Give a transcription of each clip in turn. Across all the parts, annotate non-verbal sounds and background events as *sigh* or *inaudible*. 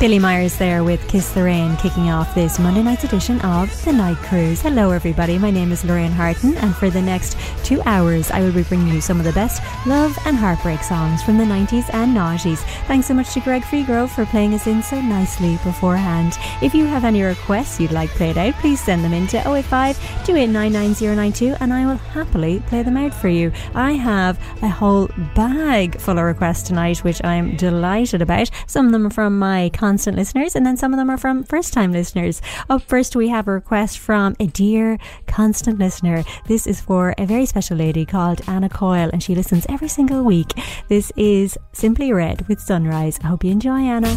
Billie Myers there with Kiss the Rain kicking off this Monday night's edition of The Night Cruise. Hello, everybody. My name is Lorraine Harton, and for the next two hours, I will be bringing you some of the best love and heartbreak songs from the 90s and noughties. Thanks so much to Greg Freegrove for playing us in so nicely beforehand. If you have any requests you'd like played out, please send them in to 085 2899092 and I will happily play them out for you. I have a whole bag full of requests tonight, which I'm delighted about. Some of them are from my constant listeners, and then some of them are from first time listeners. Up first, we have a request from a dear constant listener. This is for a very special lady called Anna Coyle, and she listens every single week. This is Simply Red with Sunrise. I hope you enjoy, Anna.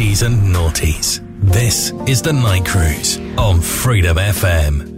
90s and noughties. This is The Night Cruise on Freedom FM.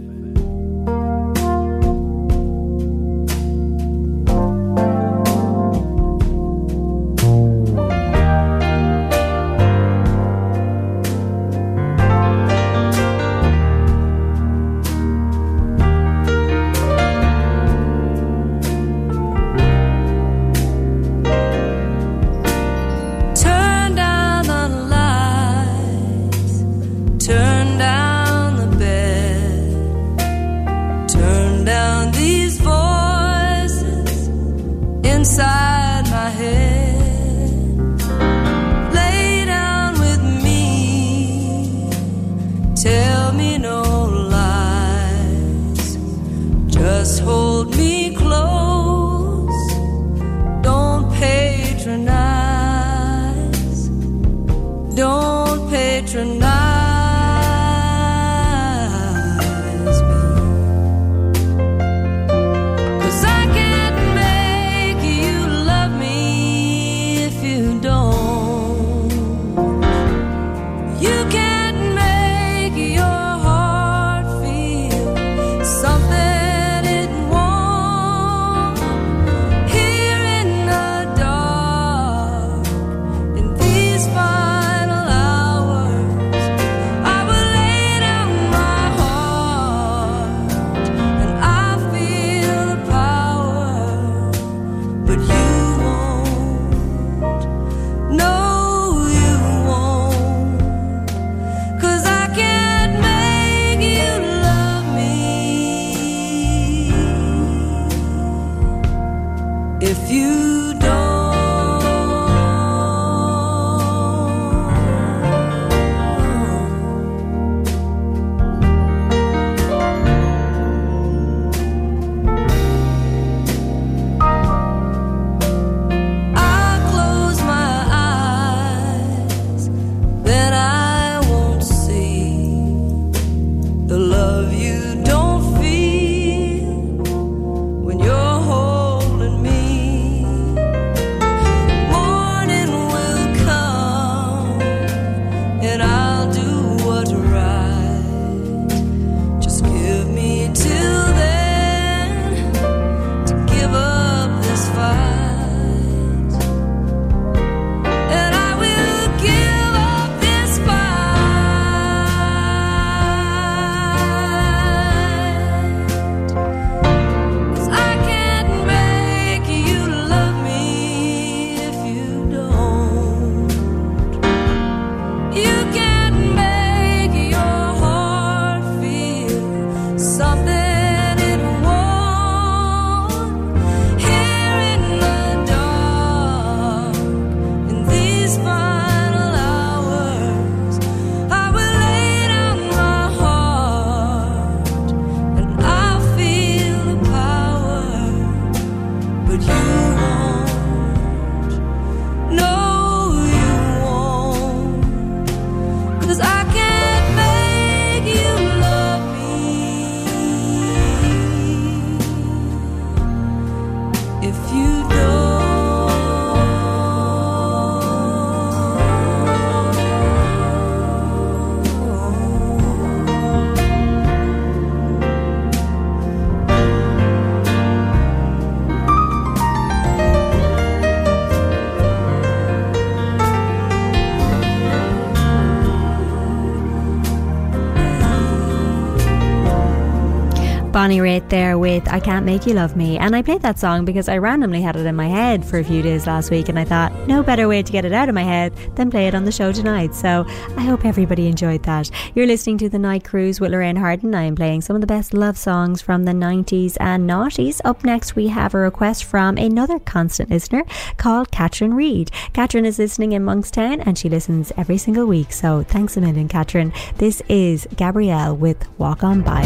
Bonnie Raitt there with I Can't Make You Love Me. And I played that song because I randomly had it in my head for a few days last week and I thought, no better way to get it out of my head than play it on the show tonight. So I hope everybody enjoyed that. You're listening to The Night Cruise with Lorraine Harton. I am playing some of the best love songs from the 90s and noughties. Up next, we have a request from another constant listener called Catherine Reed. Catherine is listening in Monkstown and she listens every single week. So thanks a million, Catherine. This is Gabrielle with Walk On By.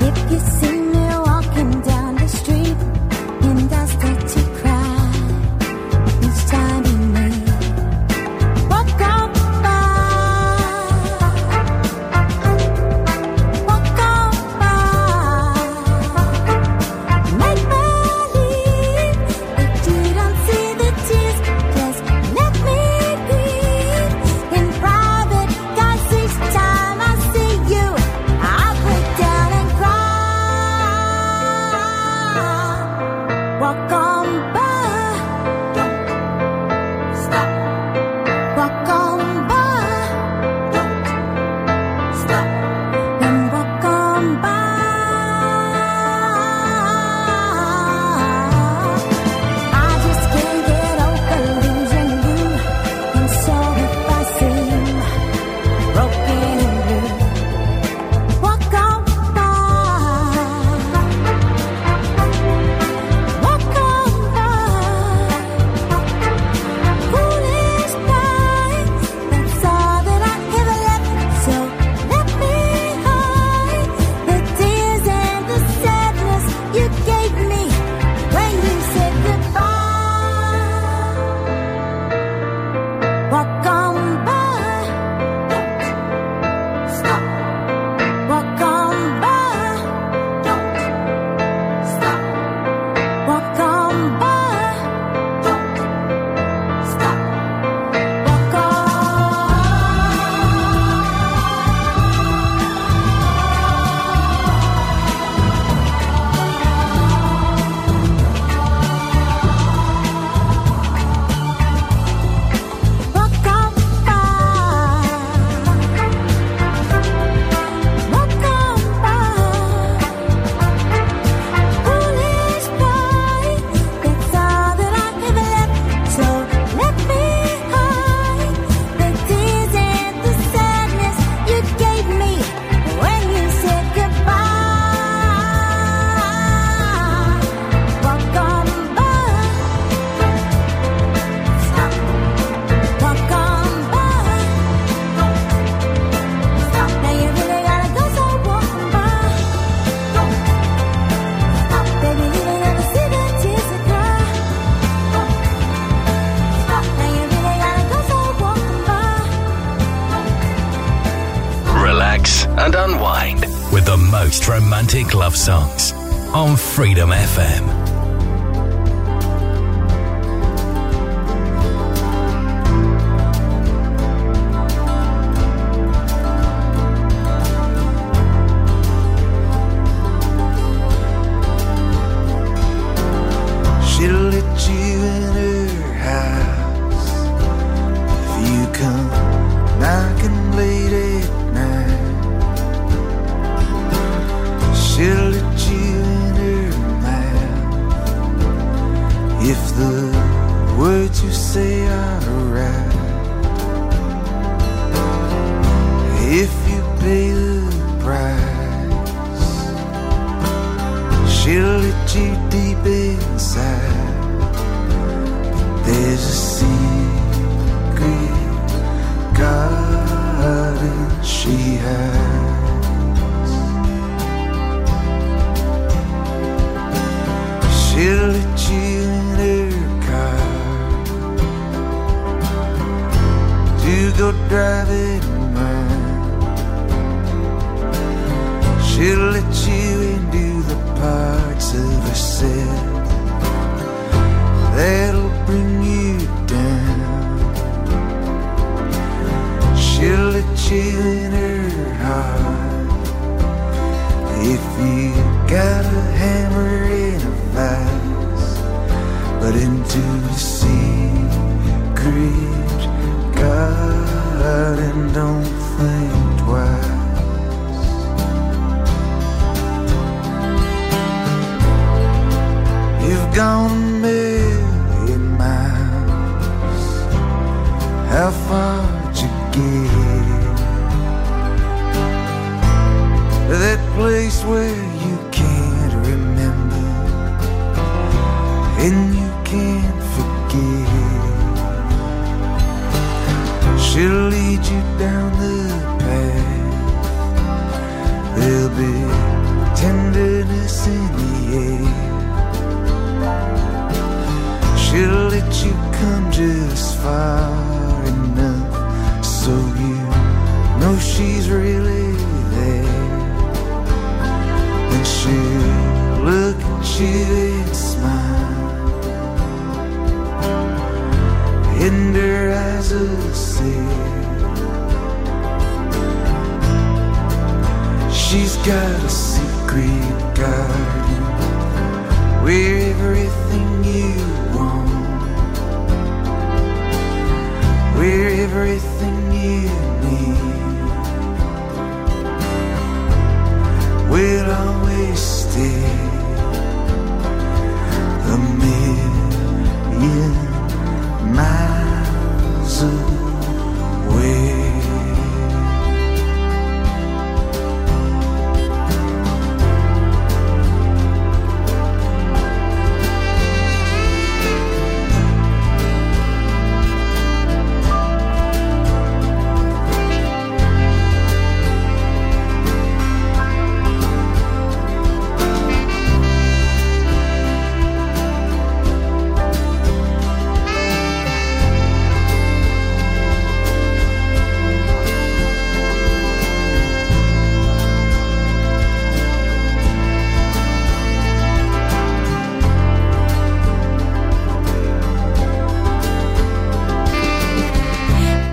If you see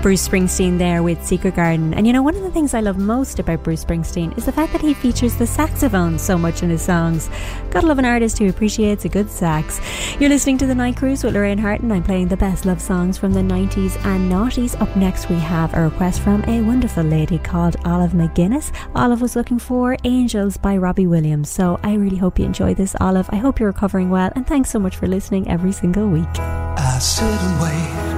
Bruce Springsteen there with Secret Garden. And you know, one of the things I love most about Bruce Springsteen is the fact that he features the saxophone so much in his songs. Gotta love an artist who appreciates a good sax. You're listening to The Night Cruise with Lorraine Harton. I'm playing the best love songs from the 90s and noughties. Up next, we have a request from a wonderful lady called Olive McGuinness. Olive was looking for Angels by Robbie Williams. So I really hope you enjoy this, Olive. I hope you're recovering well, and thanks so much for listening every single week. I sit and wait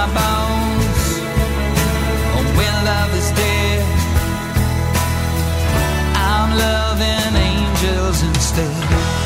my bones. Oh, when love is dead, I'm loving angels instead.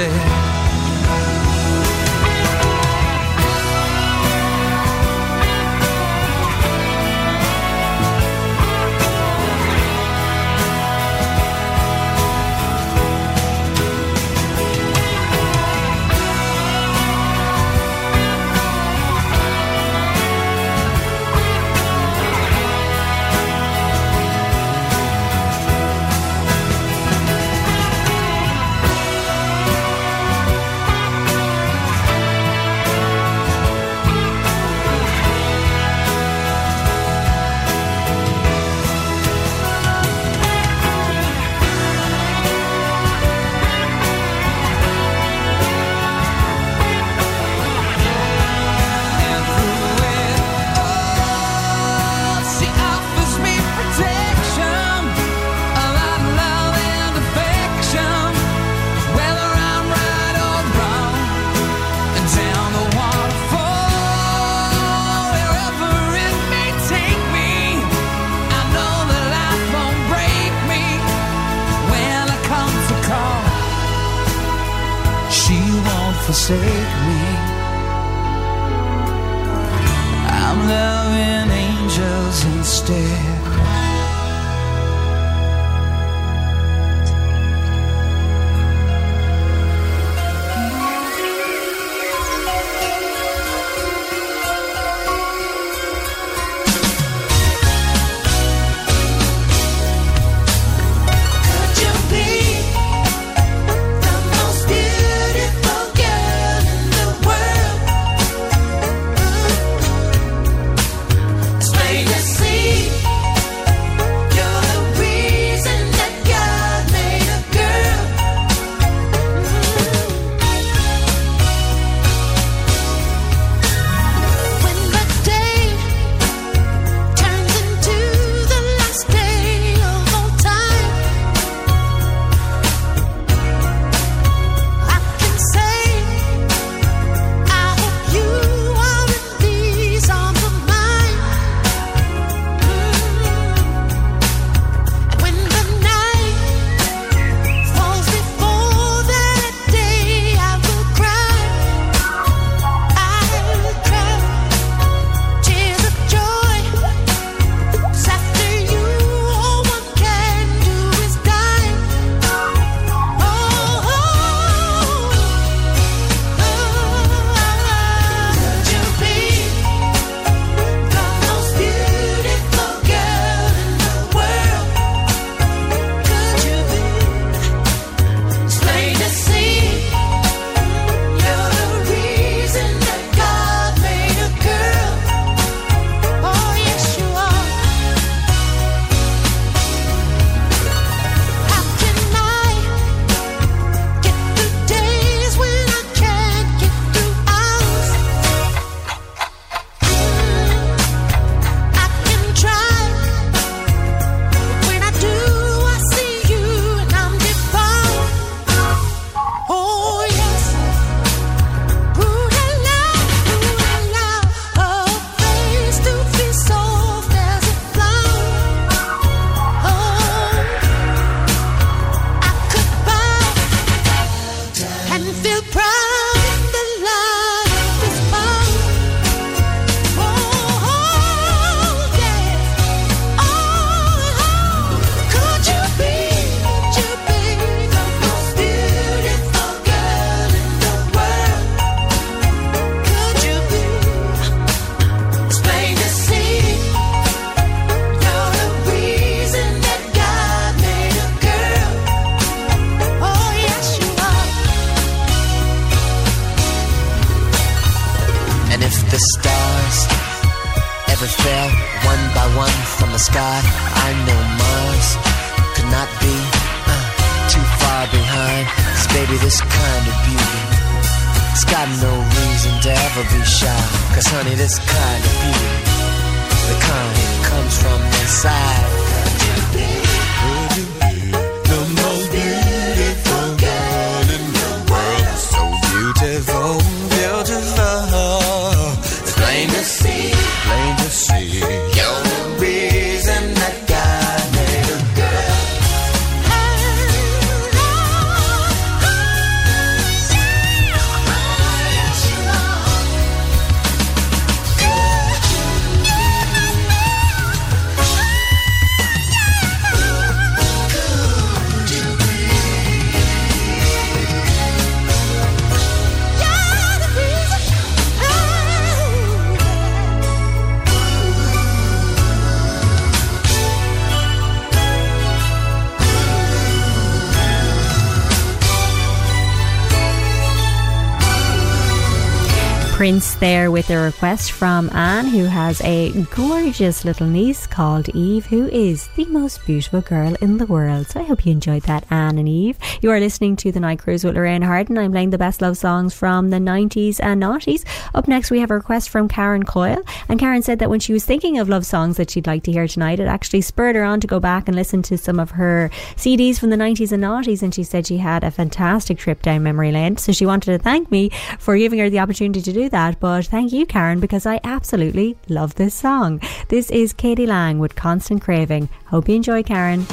Angels fell one by one from the sky. I know Mars could not be uh, too far behind. 'Cause baby, this kind of beauty, it's got no reason to ever be shy. Cause honey, this kind of beauty, the kind that comes from inside. The most beautiful girl in the world. So beautiful. Prince there with a request from Anne, who has a gorgeous little niece called Eve, who is the most beautiful girl in the world. So I hope you enjoyed that, Anne and Eve. You are listening to The Night Cruise with Lorraine Harton. I'm playing the best love songs from the 90s and noughties. Up next, we have a request from Karen Coyle. And Karen said that when she was thinking of love songs that she'd like to hear tonight, it actually spurred her on to go back and listen to some of her CDs from the 90s and noughties. And she said she had a fantastic trip down memory lane. So she wanted to thank me for giving her the opportunity to do that. But thank you, Karen, because I absolutely love this song. This is k.d. lang with Constant Craving. Hope you enjoy, Karen.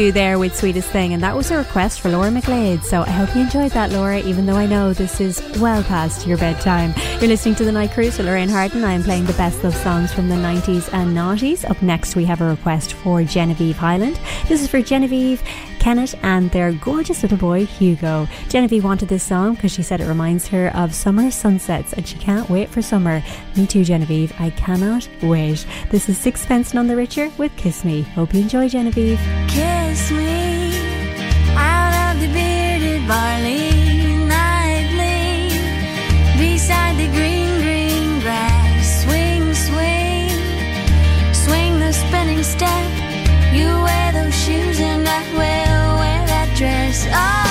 to there with Sweetest Thing, and that was a request for Laura McLeod. So I hope you enjoyed that, Laura, even though I know this is well past your bedtime. You're listening to The Night Cruise with Lorraine Harton. I am playing the best of songs from the 90s and noughties. Up next, we have a request for Genevieve Highland. This is for Genevieve. Kenneth and their gorgeous little boy Hugo. Genevieve wanted this song because she said it reminds her of summer sunsets and she can't wait for summer. Me too, Genevieve. I cannot wait. This is Sixpence None the Richer with Kiss Me. Hope you enjoy, Genevieve. Kiss me out of the bearded barley. Cause I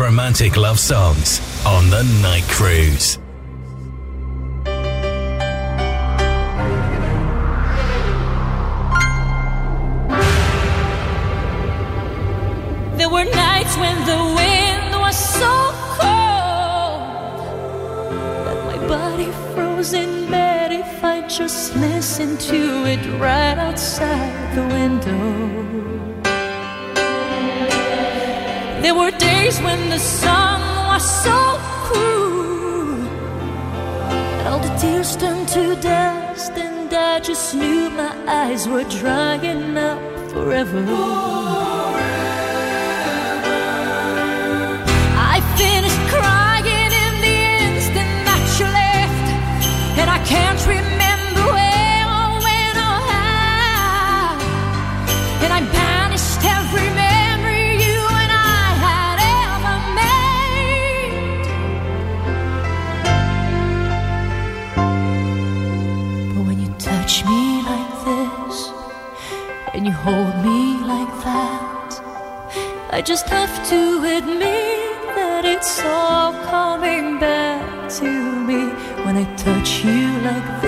romantic love songs on the night cruise. the sun was so cruel. All the tears turned to dust And I just knew my eyes were drying up forever. I finished crying in the instant that you left And I can't remember I just have to admit that it's all coming back to me when I touch you like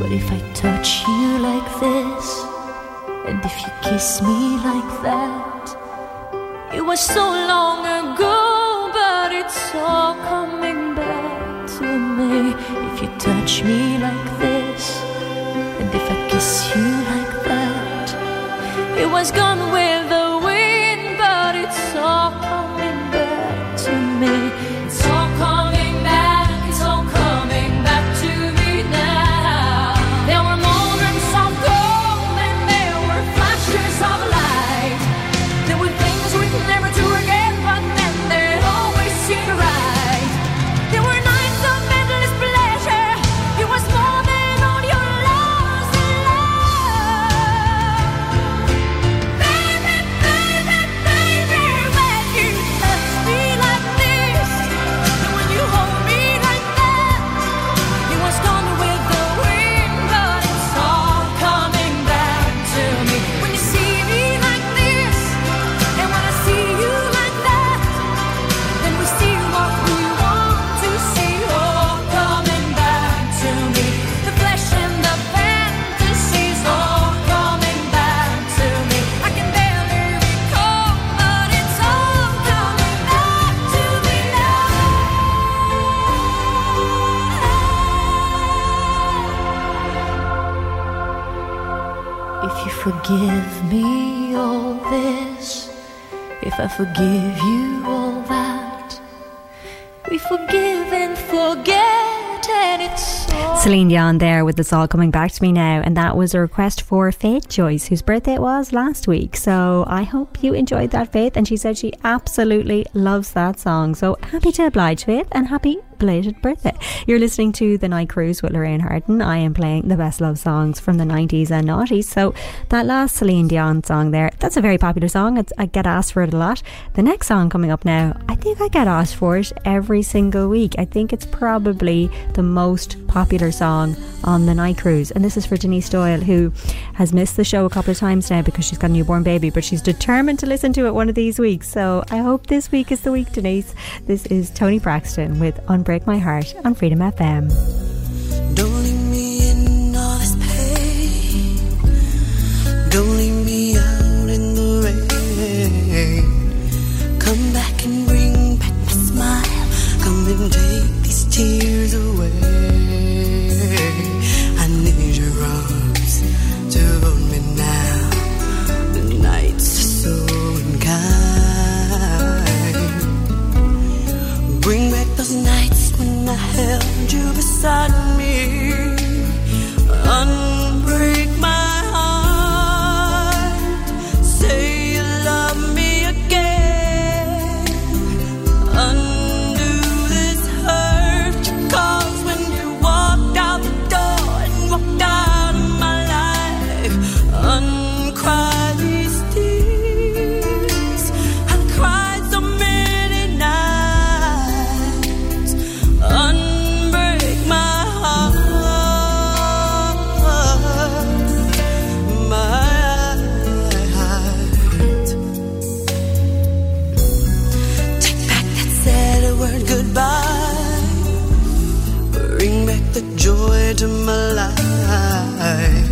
But if I touch you like this, and if you kiss me like that, it was so long ago, but it's all coming back to me. If you touch me like this, and if I kiss you like that, it was gone with the forgive me all this if I forgive you all that. We forgive and forget, and it's Celine Dion there with this all coming back to me now, and that was a request for Faith Joyce, whose birthday it was last week. So I hope you enjoyed that, Faith, and she said she absolutely loves that song. So happy to oblige, Faith, and happy belated birthday. You're listening to The Night Cruise with Lorraine Harton. I am playing the best love songs from the 90s and noughties. So that last Celine Dion song there, that's a very popular song. It's, I get asked for it a lot. The next song coming up now, I think I get asked for it every single week. I think it's probably the most popular song on the night cruise. And this is for Denise Doyle, who has missed the show a couple of times now because she's got a newborn baby, but she's determined to listen to it one of these weeks. So I hope this week is the week, Denise. This is Toni Braxton with Unbreak My Heart on Freedom FM. Don't leave me in all this pain. Don't leave me out in the rain. Come back and bring back my smile. Come and take these tears away. Held you beside me. Unbreak joy to my life.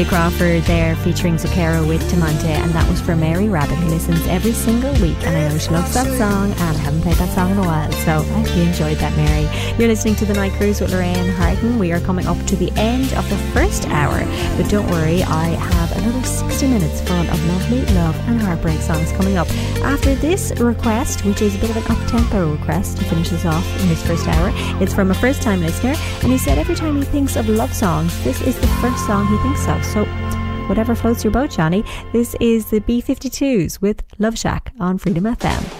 Randy Crawford there featuring Zucchero with Diamante, and that was for Mary Rabbit, who listens every single week. And I know she loves that song, and I haven't played that song in a while, so I hope you enjoyed that, Mary. You're listening to The Night Cruise with Lorraine Harton. We are coming up to the end of the first hour, but don't worry, I have another 60 minutes full of lovely love and heartbreak songs coming up. After this request, which is a bit of an up tempo request to finish us off in this first hour, it's from a first time listener, and he said every time he thinks of love songs, this is first song he thinks of. So, whatever floats your boat, Johnny, this is the B 52s with Love Shack on Freedom FM.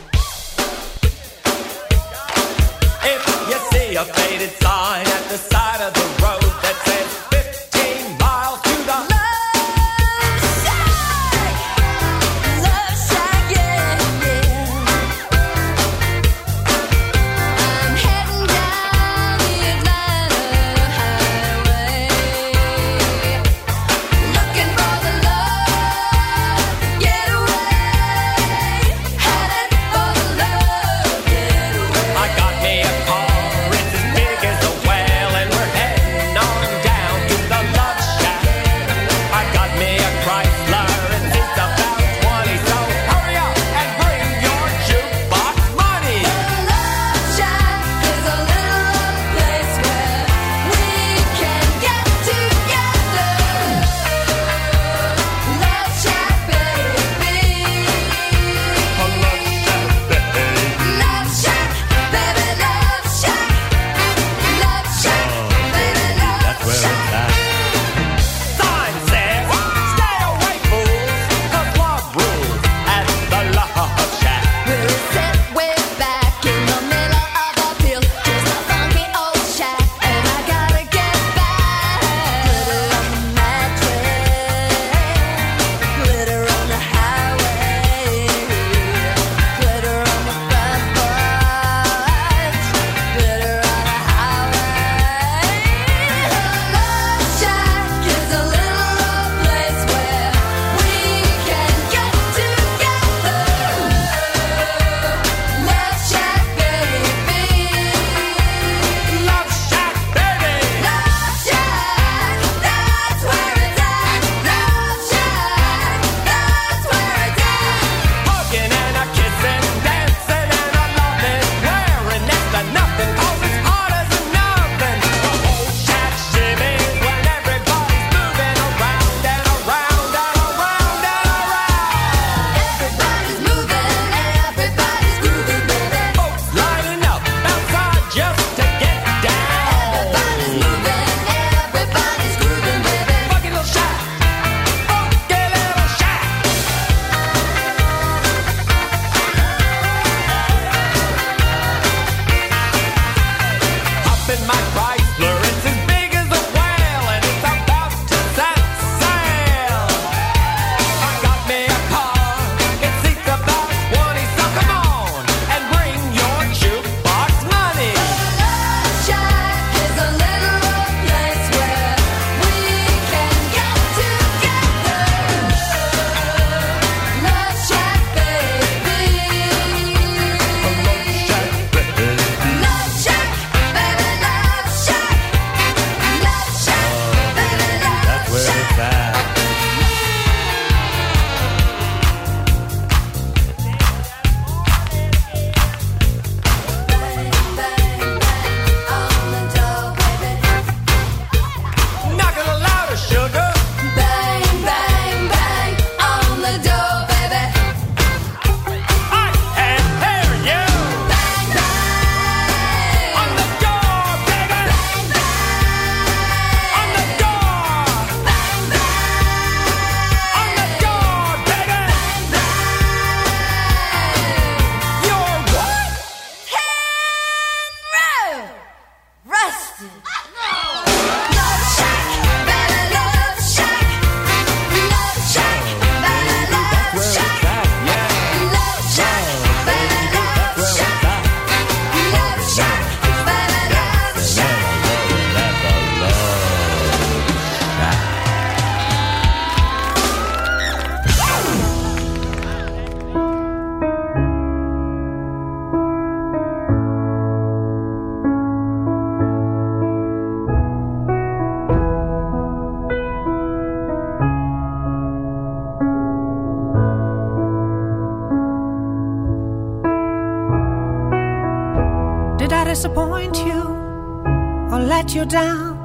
You down?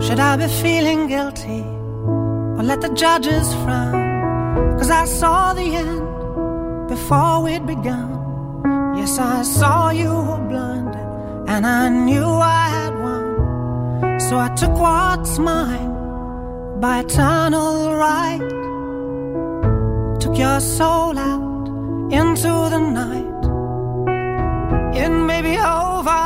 Should I be feeling guilty or let the judges frown? Cause I saw the end before we'd begun. Yes, I saw you were blinded and I knew I had won. So I took what's mine by eternal right. Took your soul out into the night. It may be over,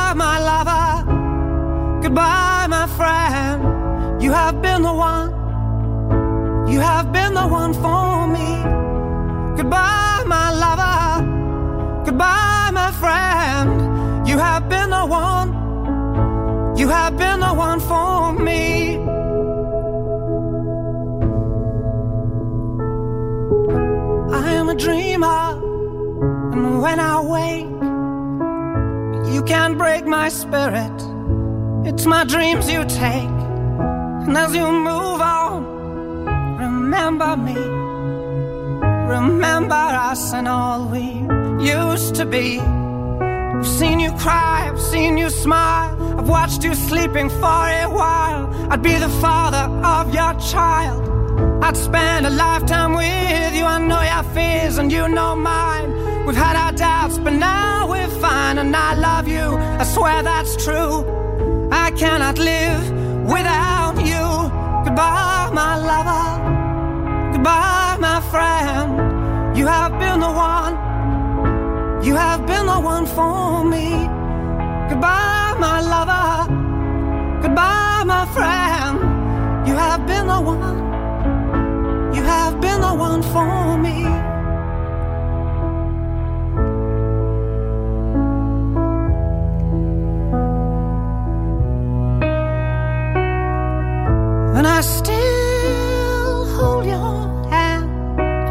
my lover. Goodbye, my friend. You have been the one. You have been the one for me. Goodbye, my lover. Goodbye, my friend. You have been the one. You have been the one for me. I am a dreamer, and when I wake, you can't break my spirit. It's my dreams you take, and as you move on, remember me. Remember us and all we used to be. I've seen you cry, I've seen you smile, I've watched you sleeping for a while. I'd be the father of your child. I'd spend a lifetime with you. I know your fears and you know mine. We've had our doubts, but now we're fine, and I love you. I swear that's true. I cannot live without you. Goodbye, my lover. Goodbye, my friend. You have been the one. You have been the one for me. Goodbye, my lover. Goodbye, my friend. You have been the one. You have been the one for me. And I still hold your hand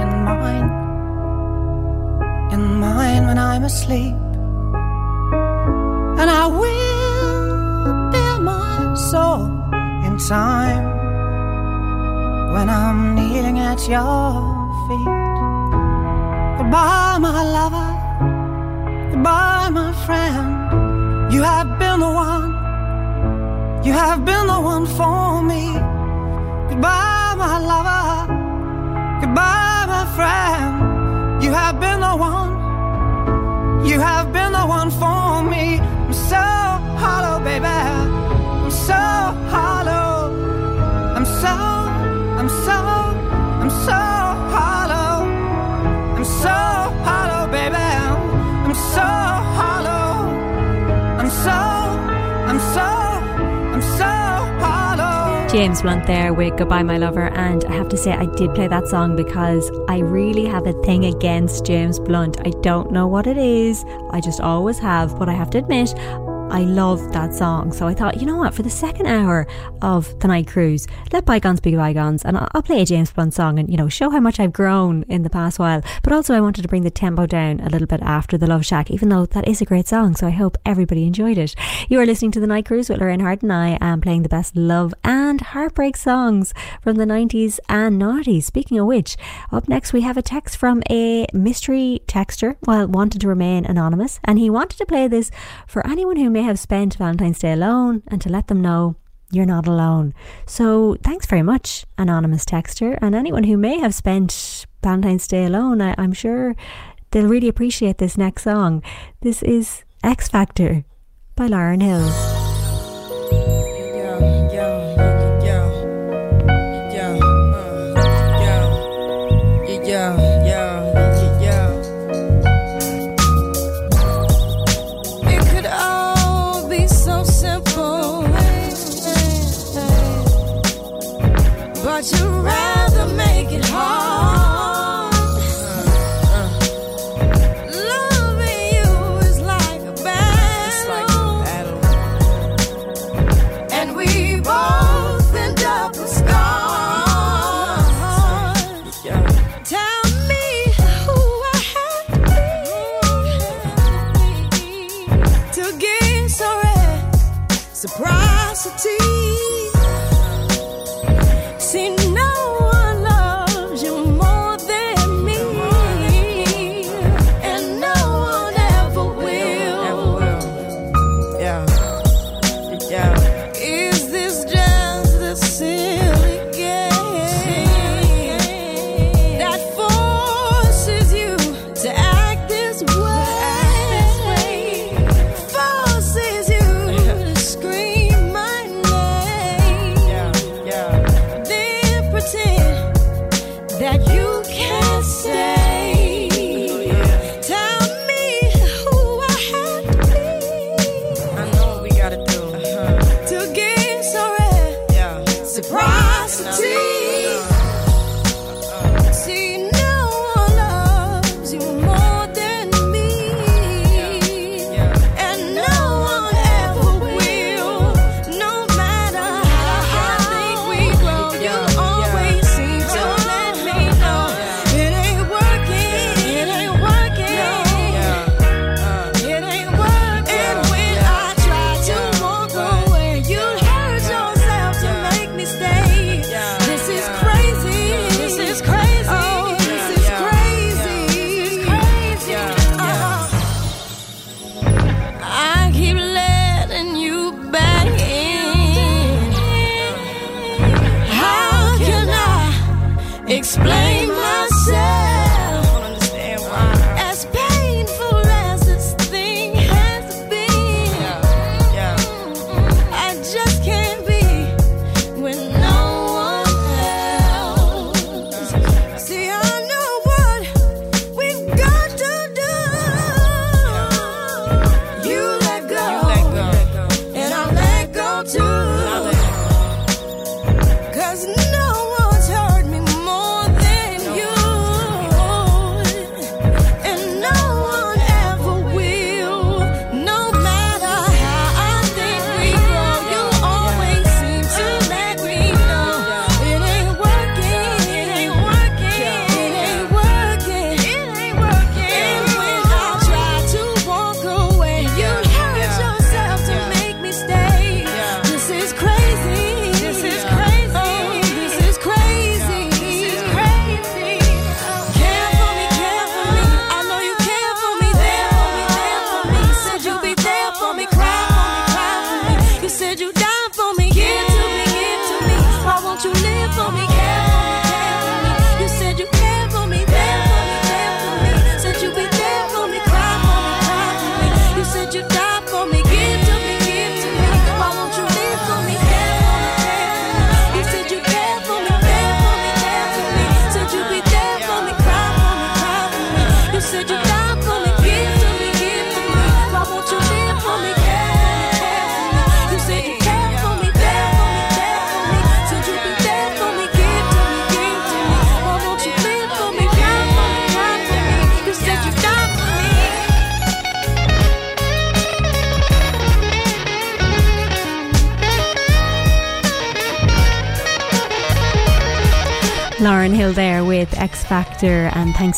in mine, in mine when I'm asleep. And I will bear my soul in time when I'm kneeling at your feet. Goodbye, my lover. Goodbye, my friend. You have been the one. You have been the one for me. Goodbye, my lover. Goodbye, my friend. You have been the one. You have been the one for me. I'm so hollow, baby. I'm so hollow. I'm so, I'm so, I'm so James Blunt there with Goodbye My Lover and I have to say I did play that song because I really have a thing against James Blunt. I don't know what it is. I just always have, but I have to admit I love that song. So I thought, you know what, for the second hour of the night cruise, let bygones be bygones, and I'll, play a James Blunt song and you know show how much I've grown in the past while. But also, I wanted to bring the tempo down a little bit after the Love Shack, even though that is a great song. So I hope everybody enjoyed it. You are listening to the night cruise with Lorraine Harton, and I am playing the best love and heartbreak songs from the 90s and 90s. Speaking of which, up next we have a text from a mystery texter, well, wanted to remain anonymous, and he wanted to play this for anyone who may have spent Valentine's Day alone and to let them know you're not alone. So thanks very much, anonymous texter, and anyone who may have spent Valentine's Day alone. I, I'm sure they'll really appreciate this next song. This is Ex-Factor by Lauryn Hill.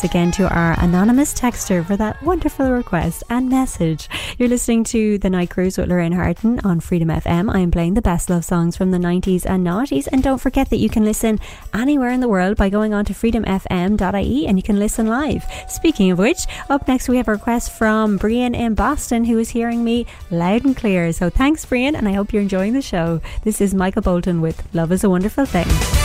again to our anonymous texter for that wonderful request and message. You're listening to The Night Cruise with Lorraine Harton on Freedom FM. I am playing the best love songs from the 90s and noughties. And don't forget that you can listen anywhere in the world by going on to freedomfm.ie and you can listen live. Speaking of which, up next we have a request from Brian in Boston who is hearing me loud and clear. So thanks, Brian, and I hope you're enjoying the show. This is Michael Bolton with Love is a Wonderful Thing.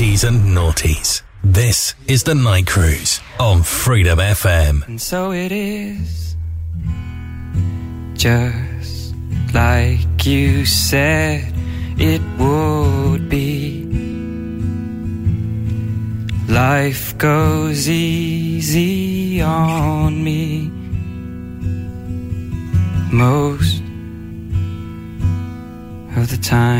90s and noughties. This is The Night Cruise on Freedom FM. And so it is. Just like you said it would be. Life goes easy on me. Most of the time.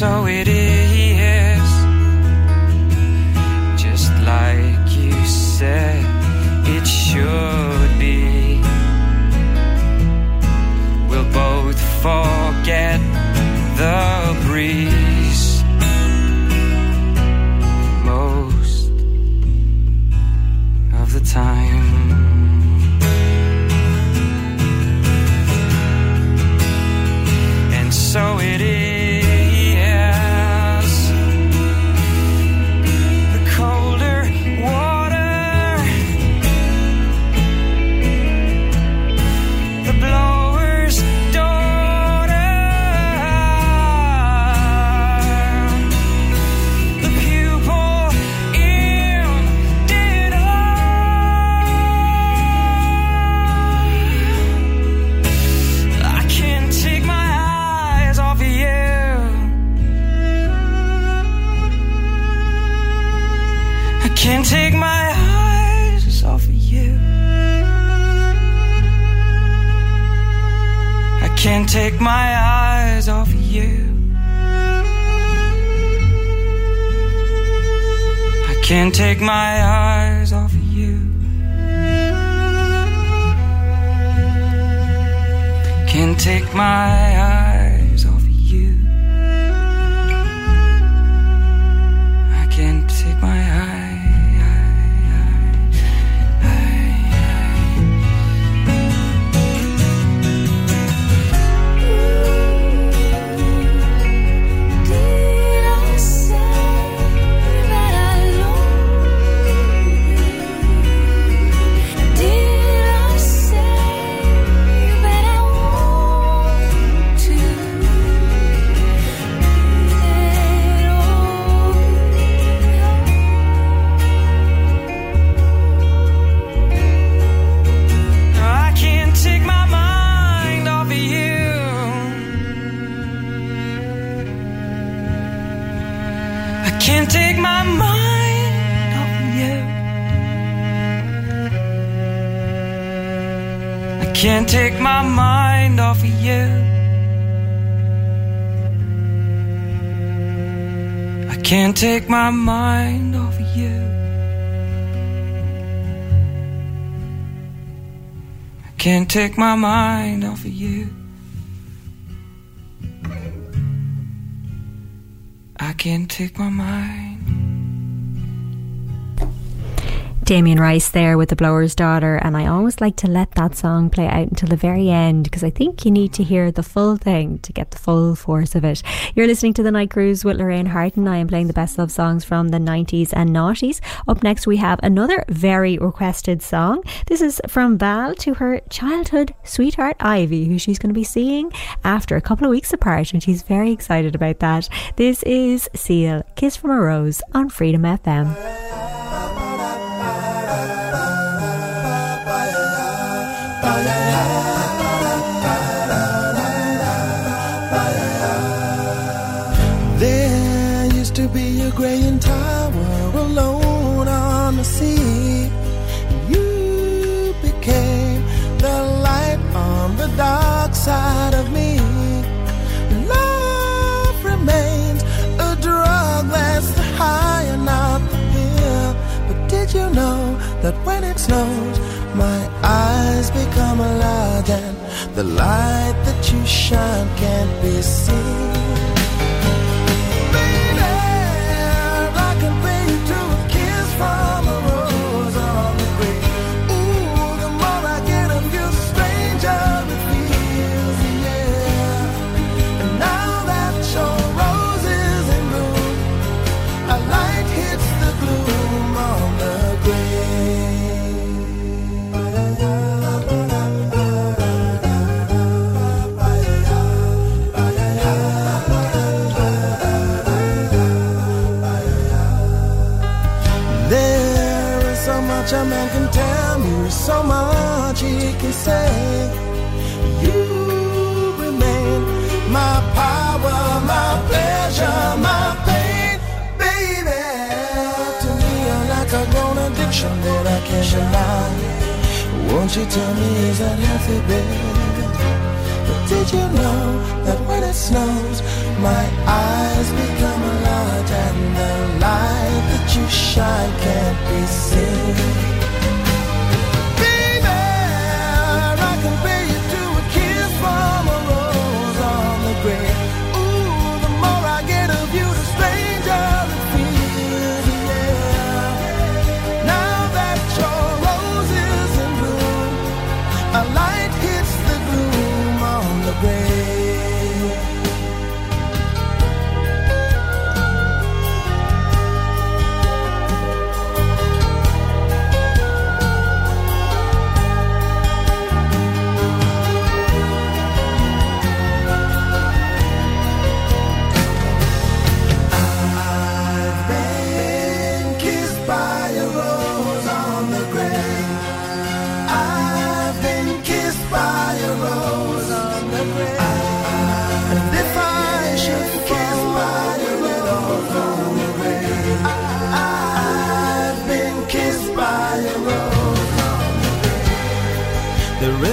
So it is, just like you said it should be. We'll both forget the breeze most of the time. And so it is. Take my eyes off you. I can't take my eyes off of you. Can't take my eyes I can't take my mind off of you. I can't take my mind off of you. I can't take my mind off of you. I can't take my mind. Damien Rice there with The Blower's Daughter, and I always like to let that song play out until the very end because I think you need to hear the full thing to get the full force of it. You're listening to The Night Cruise with Lorraine Harton. I am playing the best love songs from the 90s and noughties. Up next, we have another very requested song. This is from Val to her childhood sweetheart Ivy, who she's going to be seeing after a couple of weeks apart, and she's very excited about that. This is Seal, Kiss from a Rose on Freedom FM. There used to be a graying tower alone on the sea. You became the light on the dark side of me. Love remains a drug that's the high and not the pill. But did you know that when it snows, eyes become large and the light that you shine can't be seen? That I can't deny. Won't you tell me is that healthy, baby? But did you know that when it snows, my eyes become a large and the light that you shine can't be seen?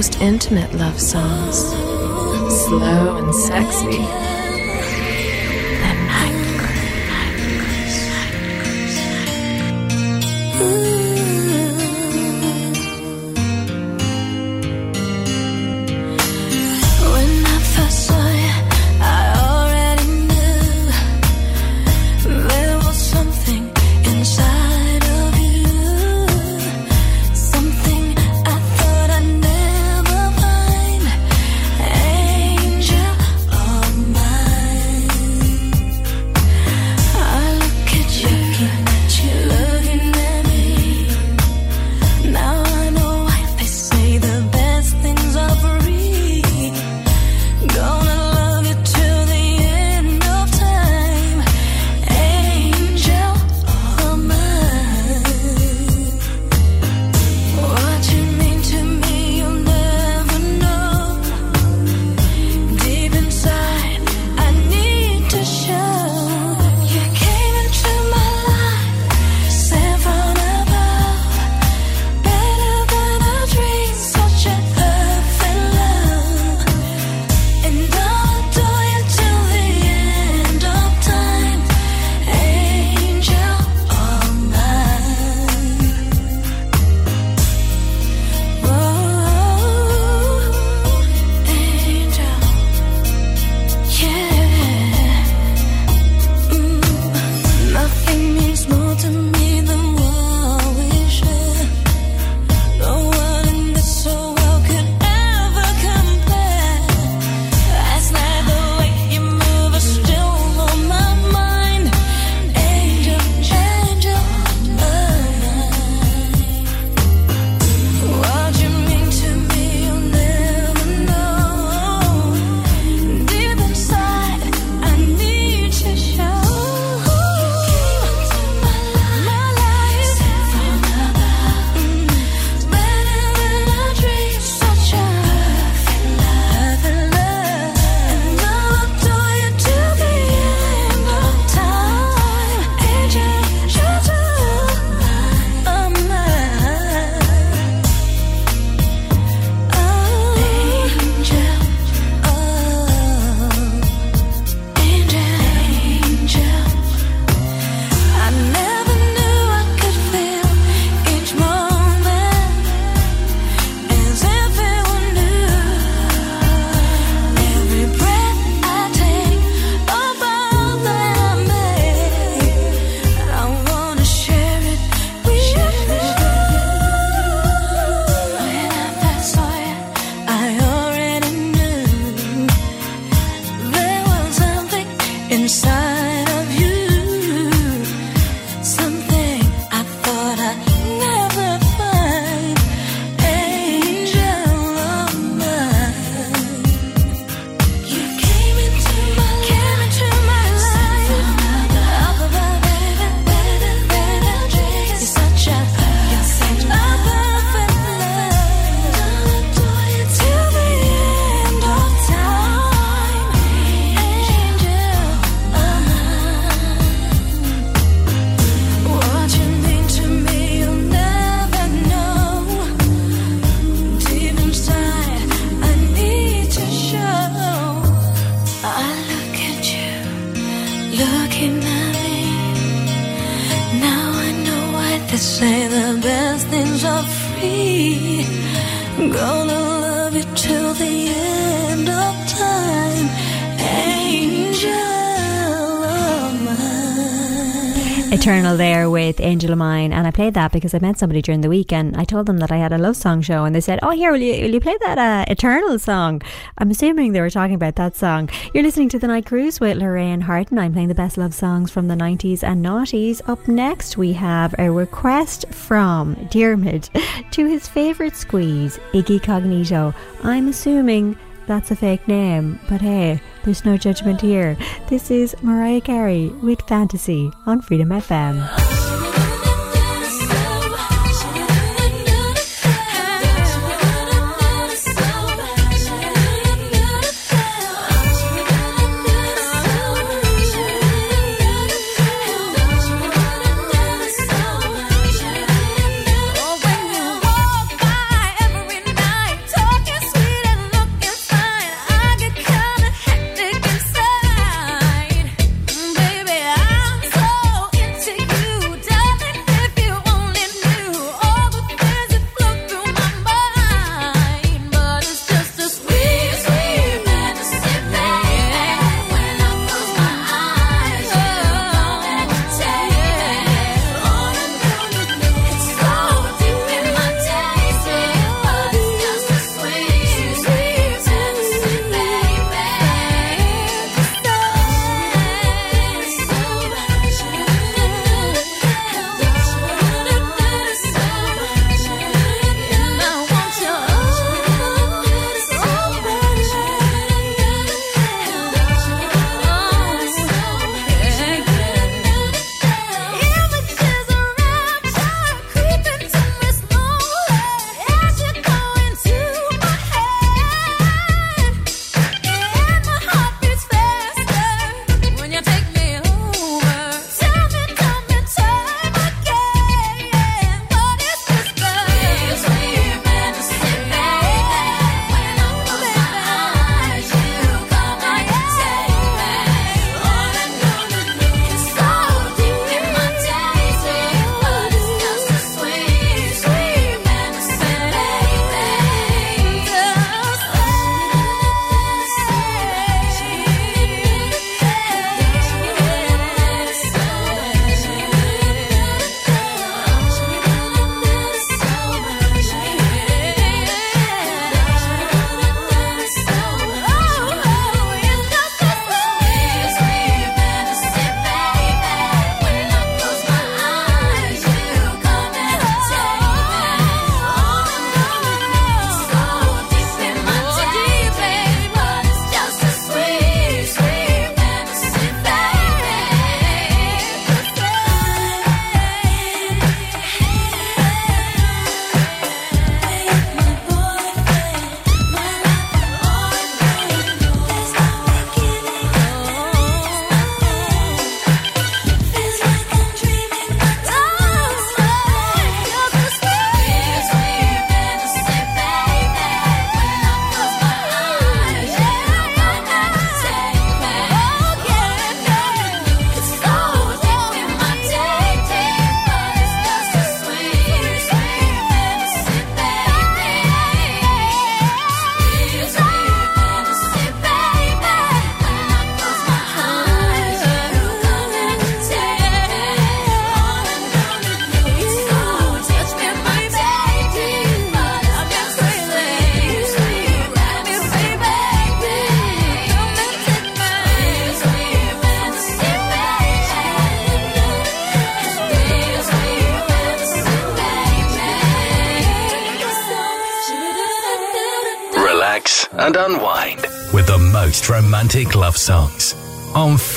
most intimate love songs, slow and sexy. that because I met somebody during the week and I told them that I had a love song show and they said, "Oh, here, will you will you play that uh, Eternal song?" I'm assuming they were talking about that song. You're listening to the Night Cruise with Lorraine Harton, and I'm playing the best love songs from the 90s and noughties. Up next, we have a request from Diarmid *laughs* to his favorite squeeze, Iggy Cognito. I'm assuming that's a fake name, but hey, there's no judgment here. This is Mariah Carey with Fantasy on Freedom FM.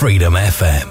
Freedom FM.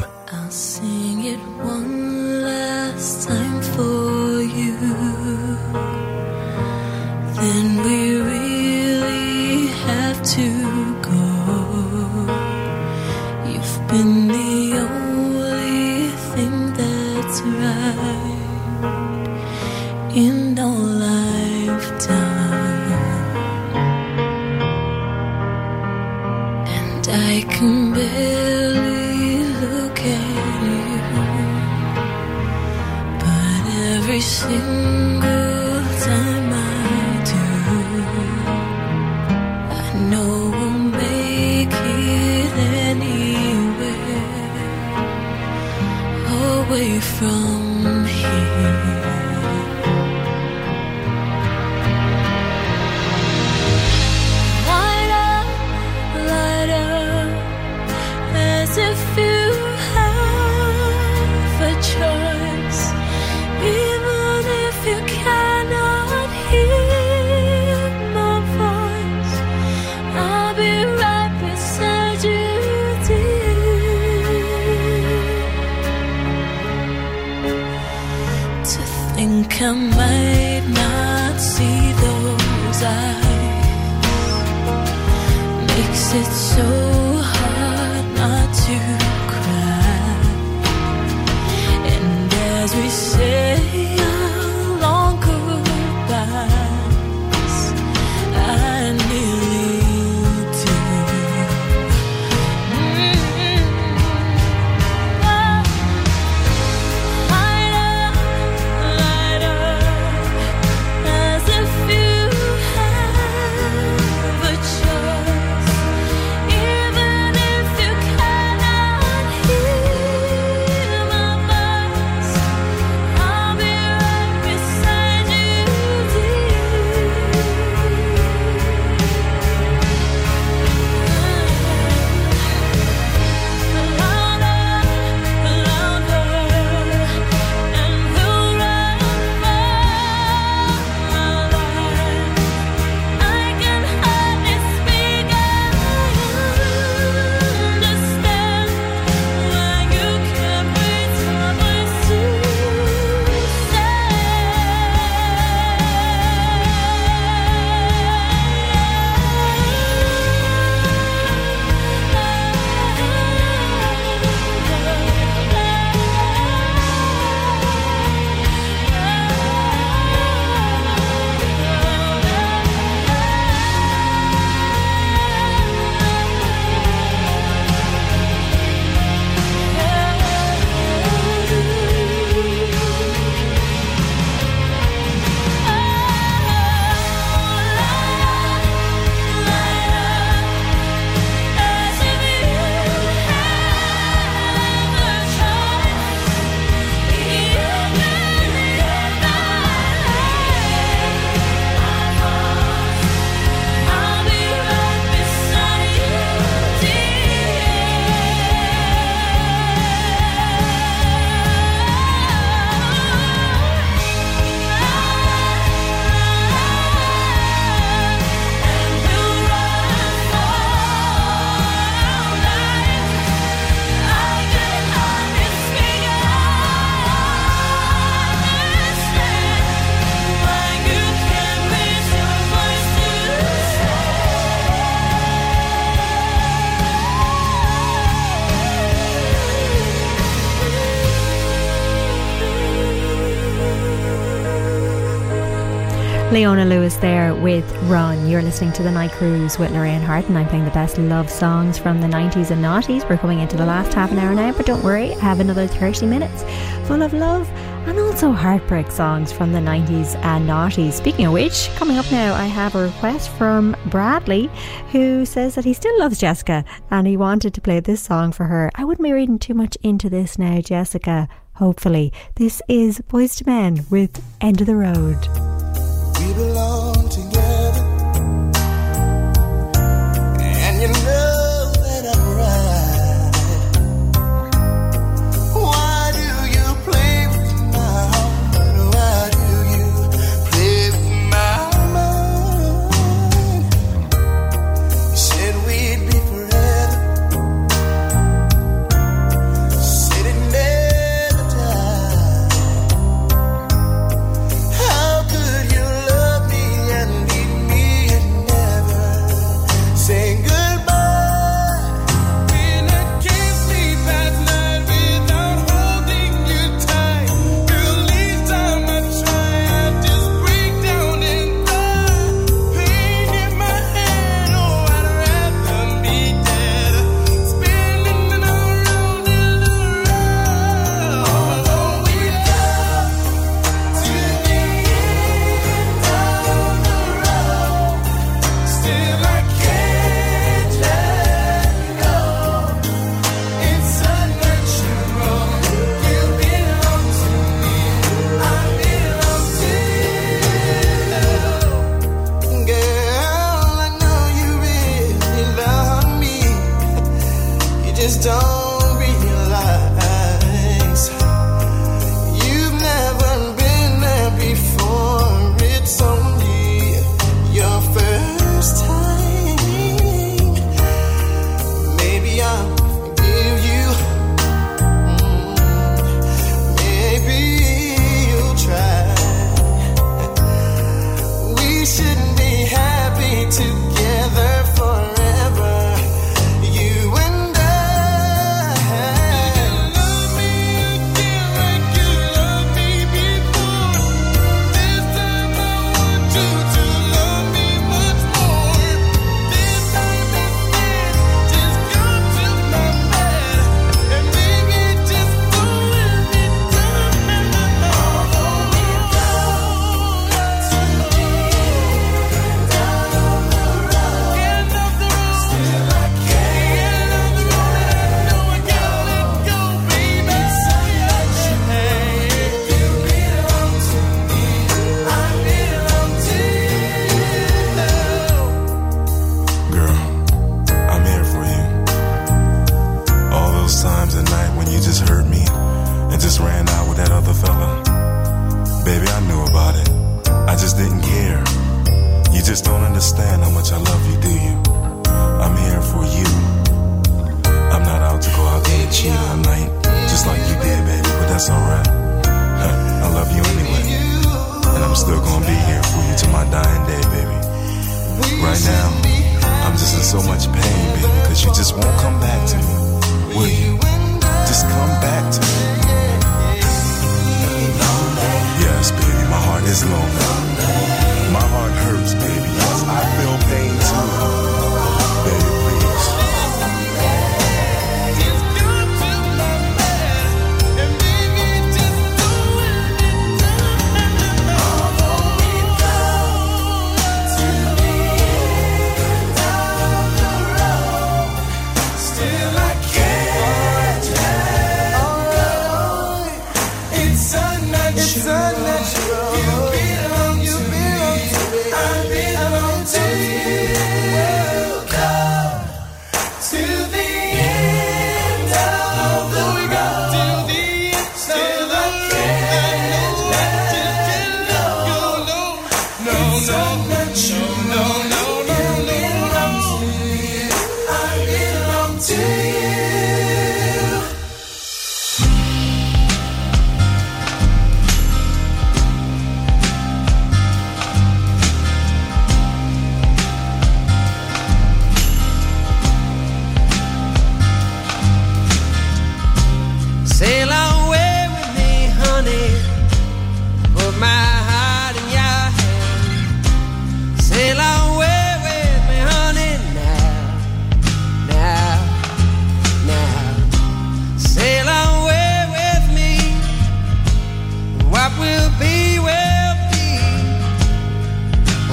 Leona Lewis there with Run. You're listening to the Night Cruise with Lorraine Harton, and I'm playing the best love songs from the 90s and noughties. We're coming into the last half an hour now, but don't worry, I have another 30 minutes full of love and also heartbreak songs from the 90s and noughties. Speaking of which, coming up now, I have a request from Bradley who says that he still loves Jessica and he wanted to play this song for her. I wouldn't be reading too much into this now, Jessica. Hopefully, this is Boyz II Men with End of the Road.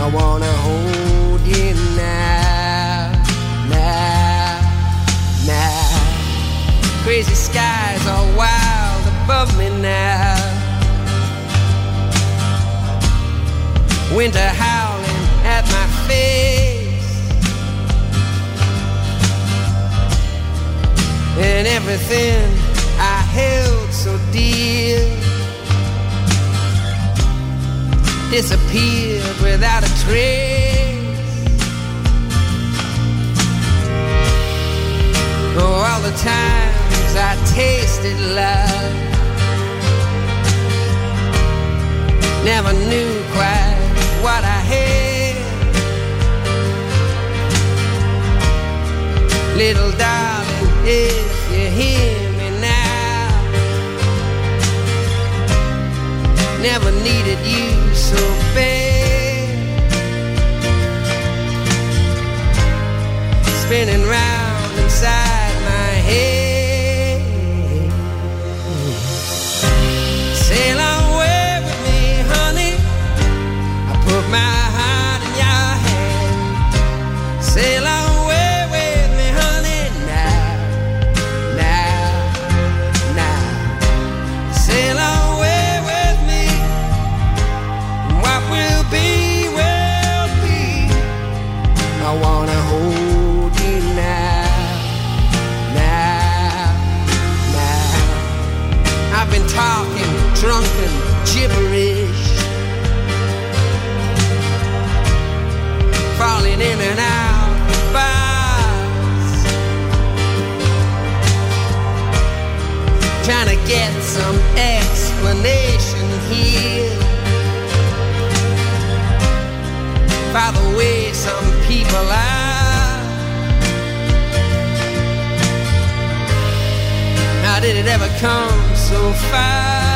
I wanna hold you now, now, now. Crazy skies are wild above me now. Winter howling at my face, and everything I held so dear. disappeared without a trace. Oh, all the times I tasted love, never knew quite what I had. Little darling, if you hear. never needed you so bad. Spinning round inside. gibberish. Falling in and out of fast. Trying to get some explanation here. By the way some people are. Now did it ever come so far?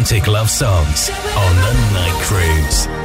romantic love songs on the Night Cruise.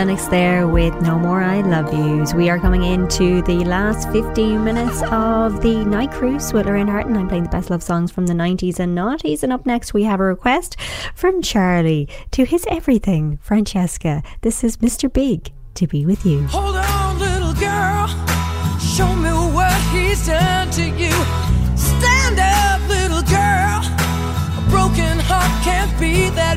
Lennox there with No More I Love Yous. We are coming into the last 15 minutes of the night cruise with Lorraine Harton, and I'm playing the best love songs from the 90s and noughties. And up next, we have a request from Charlie to his everything, Francesca. This is Mr. Big to be with you. Hold on, little girl. Show me what he's done to you. Stand up, little girl. A broken heart can't be that.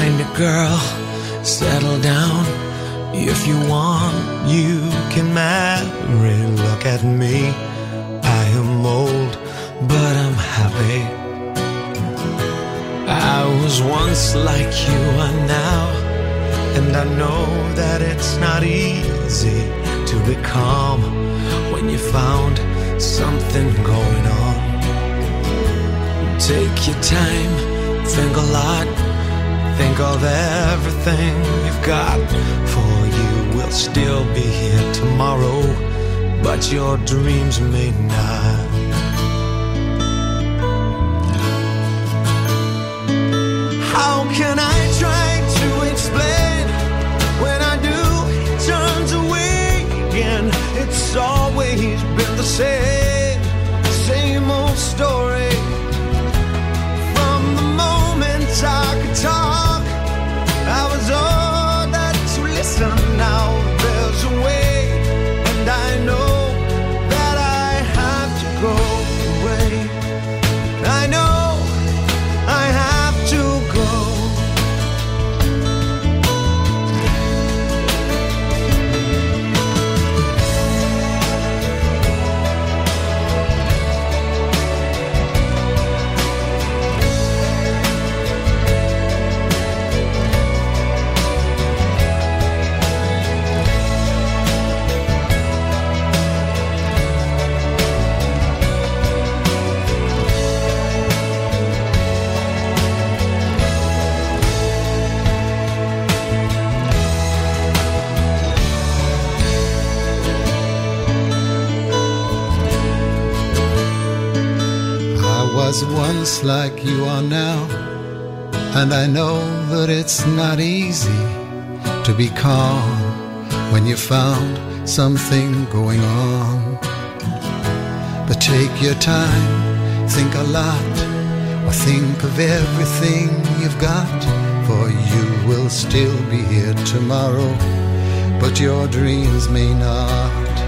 Find a girl, settle down. If you want, you can marry. Look at me, I am old, but I'm happy. I was once like you are now, and I know that it's not easy to be calm when you found something going on. Take your time, think a lot think of everything you've got, for you will still be here tomorrow, but your dreams may not. Like you are now. And I know that it's not easy to be calm when you found something going on. But take your time, think a lot, or think of everything you've got. For you will still be here tomorrow, but your dreams may not.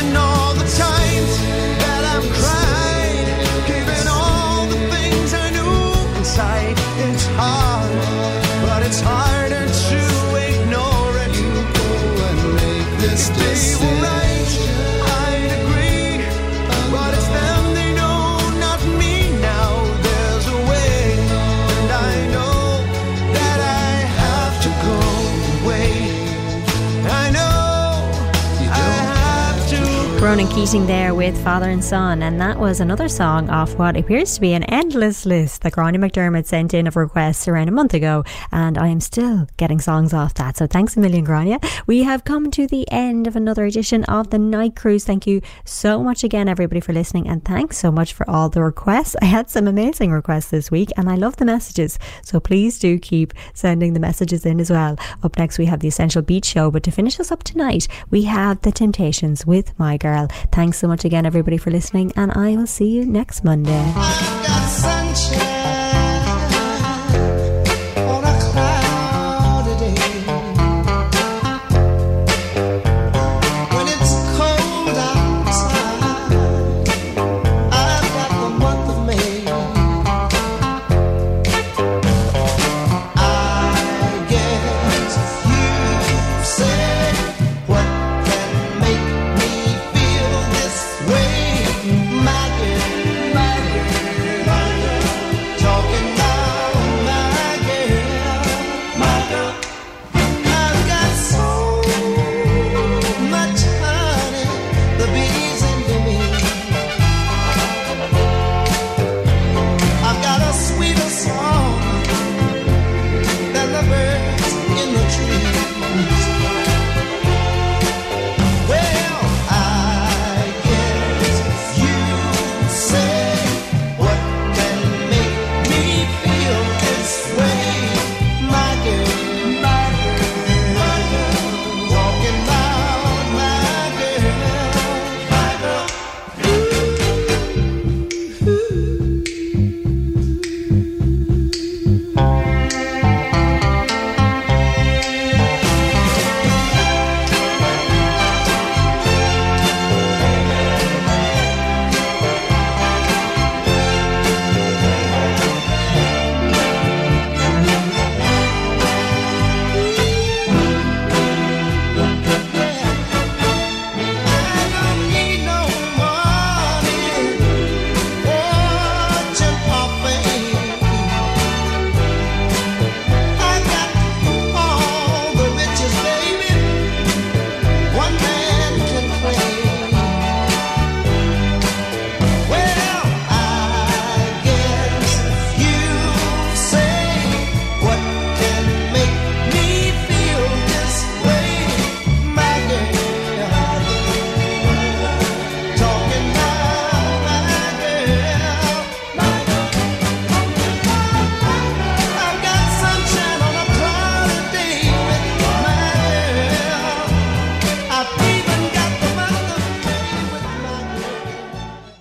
And all the times it's hard, but it's harder to ignore it. You go and make this Ronan Keating there with Father and Son, and that was another song off what appears to be an endless list that Grania McDermott sent in of requests around a month ago, and I am still getting songs off that. So thanks a million, Grania. We have come to the end of another edition of the Night Cruise. Thank you so much again, everybody, for listening, and thanks so much for all the requests. I had some amazing requests this week, and I love the messages. So please do keep sending the messages in as well. Up next, we have the Essential Beat Show, but to finish us up tonight, we have The Temptations with My Girl. Thanks so much again, everybody, for listening, and I will see you next Monday.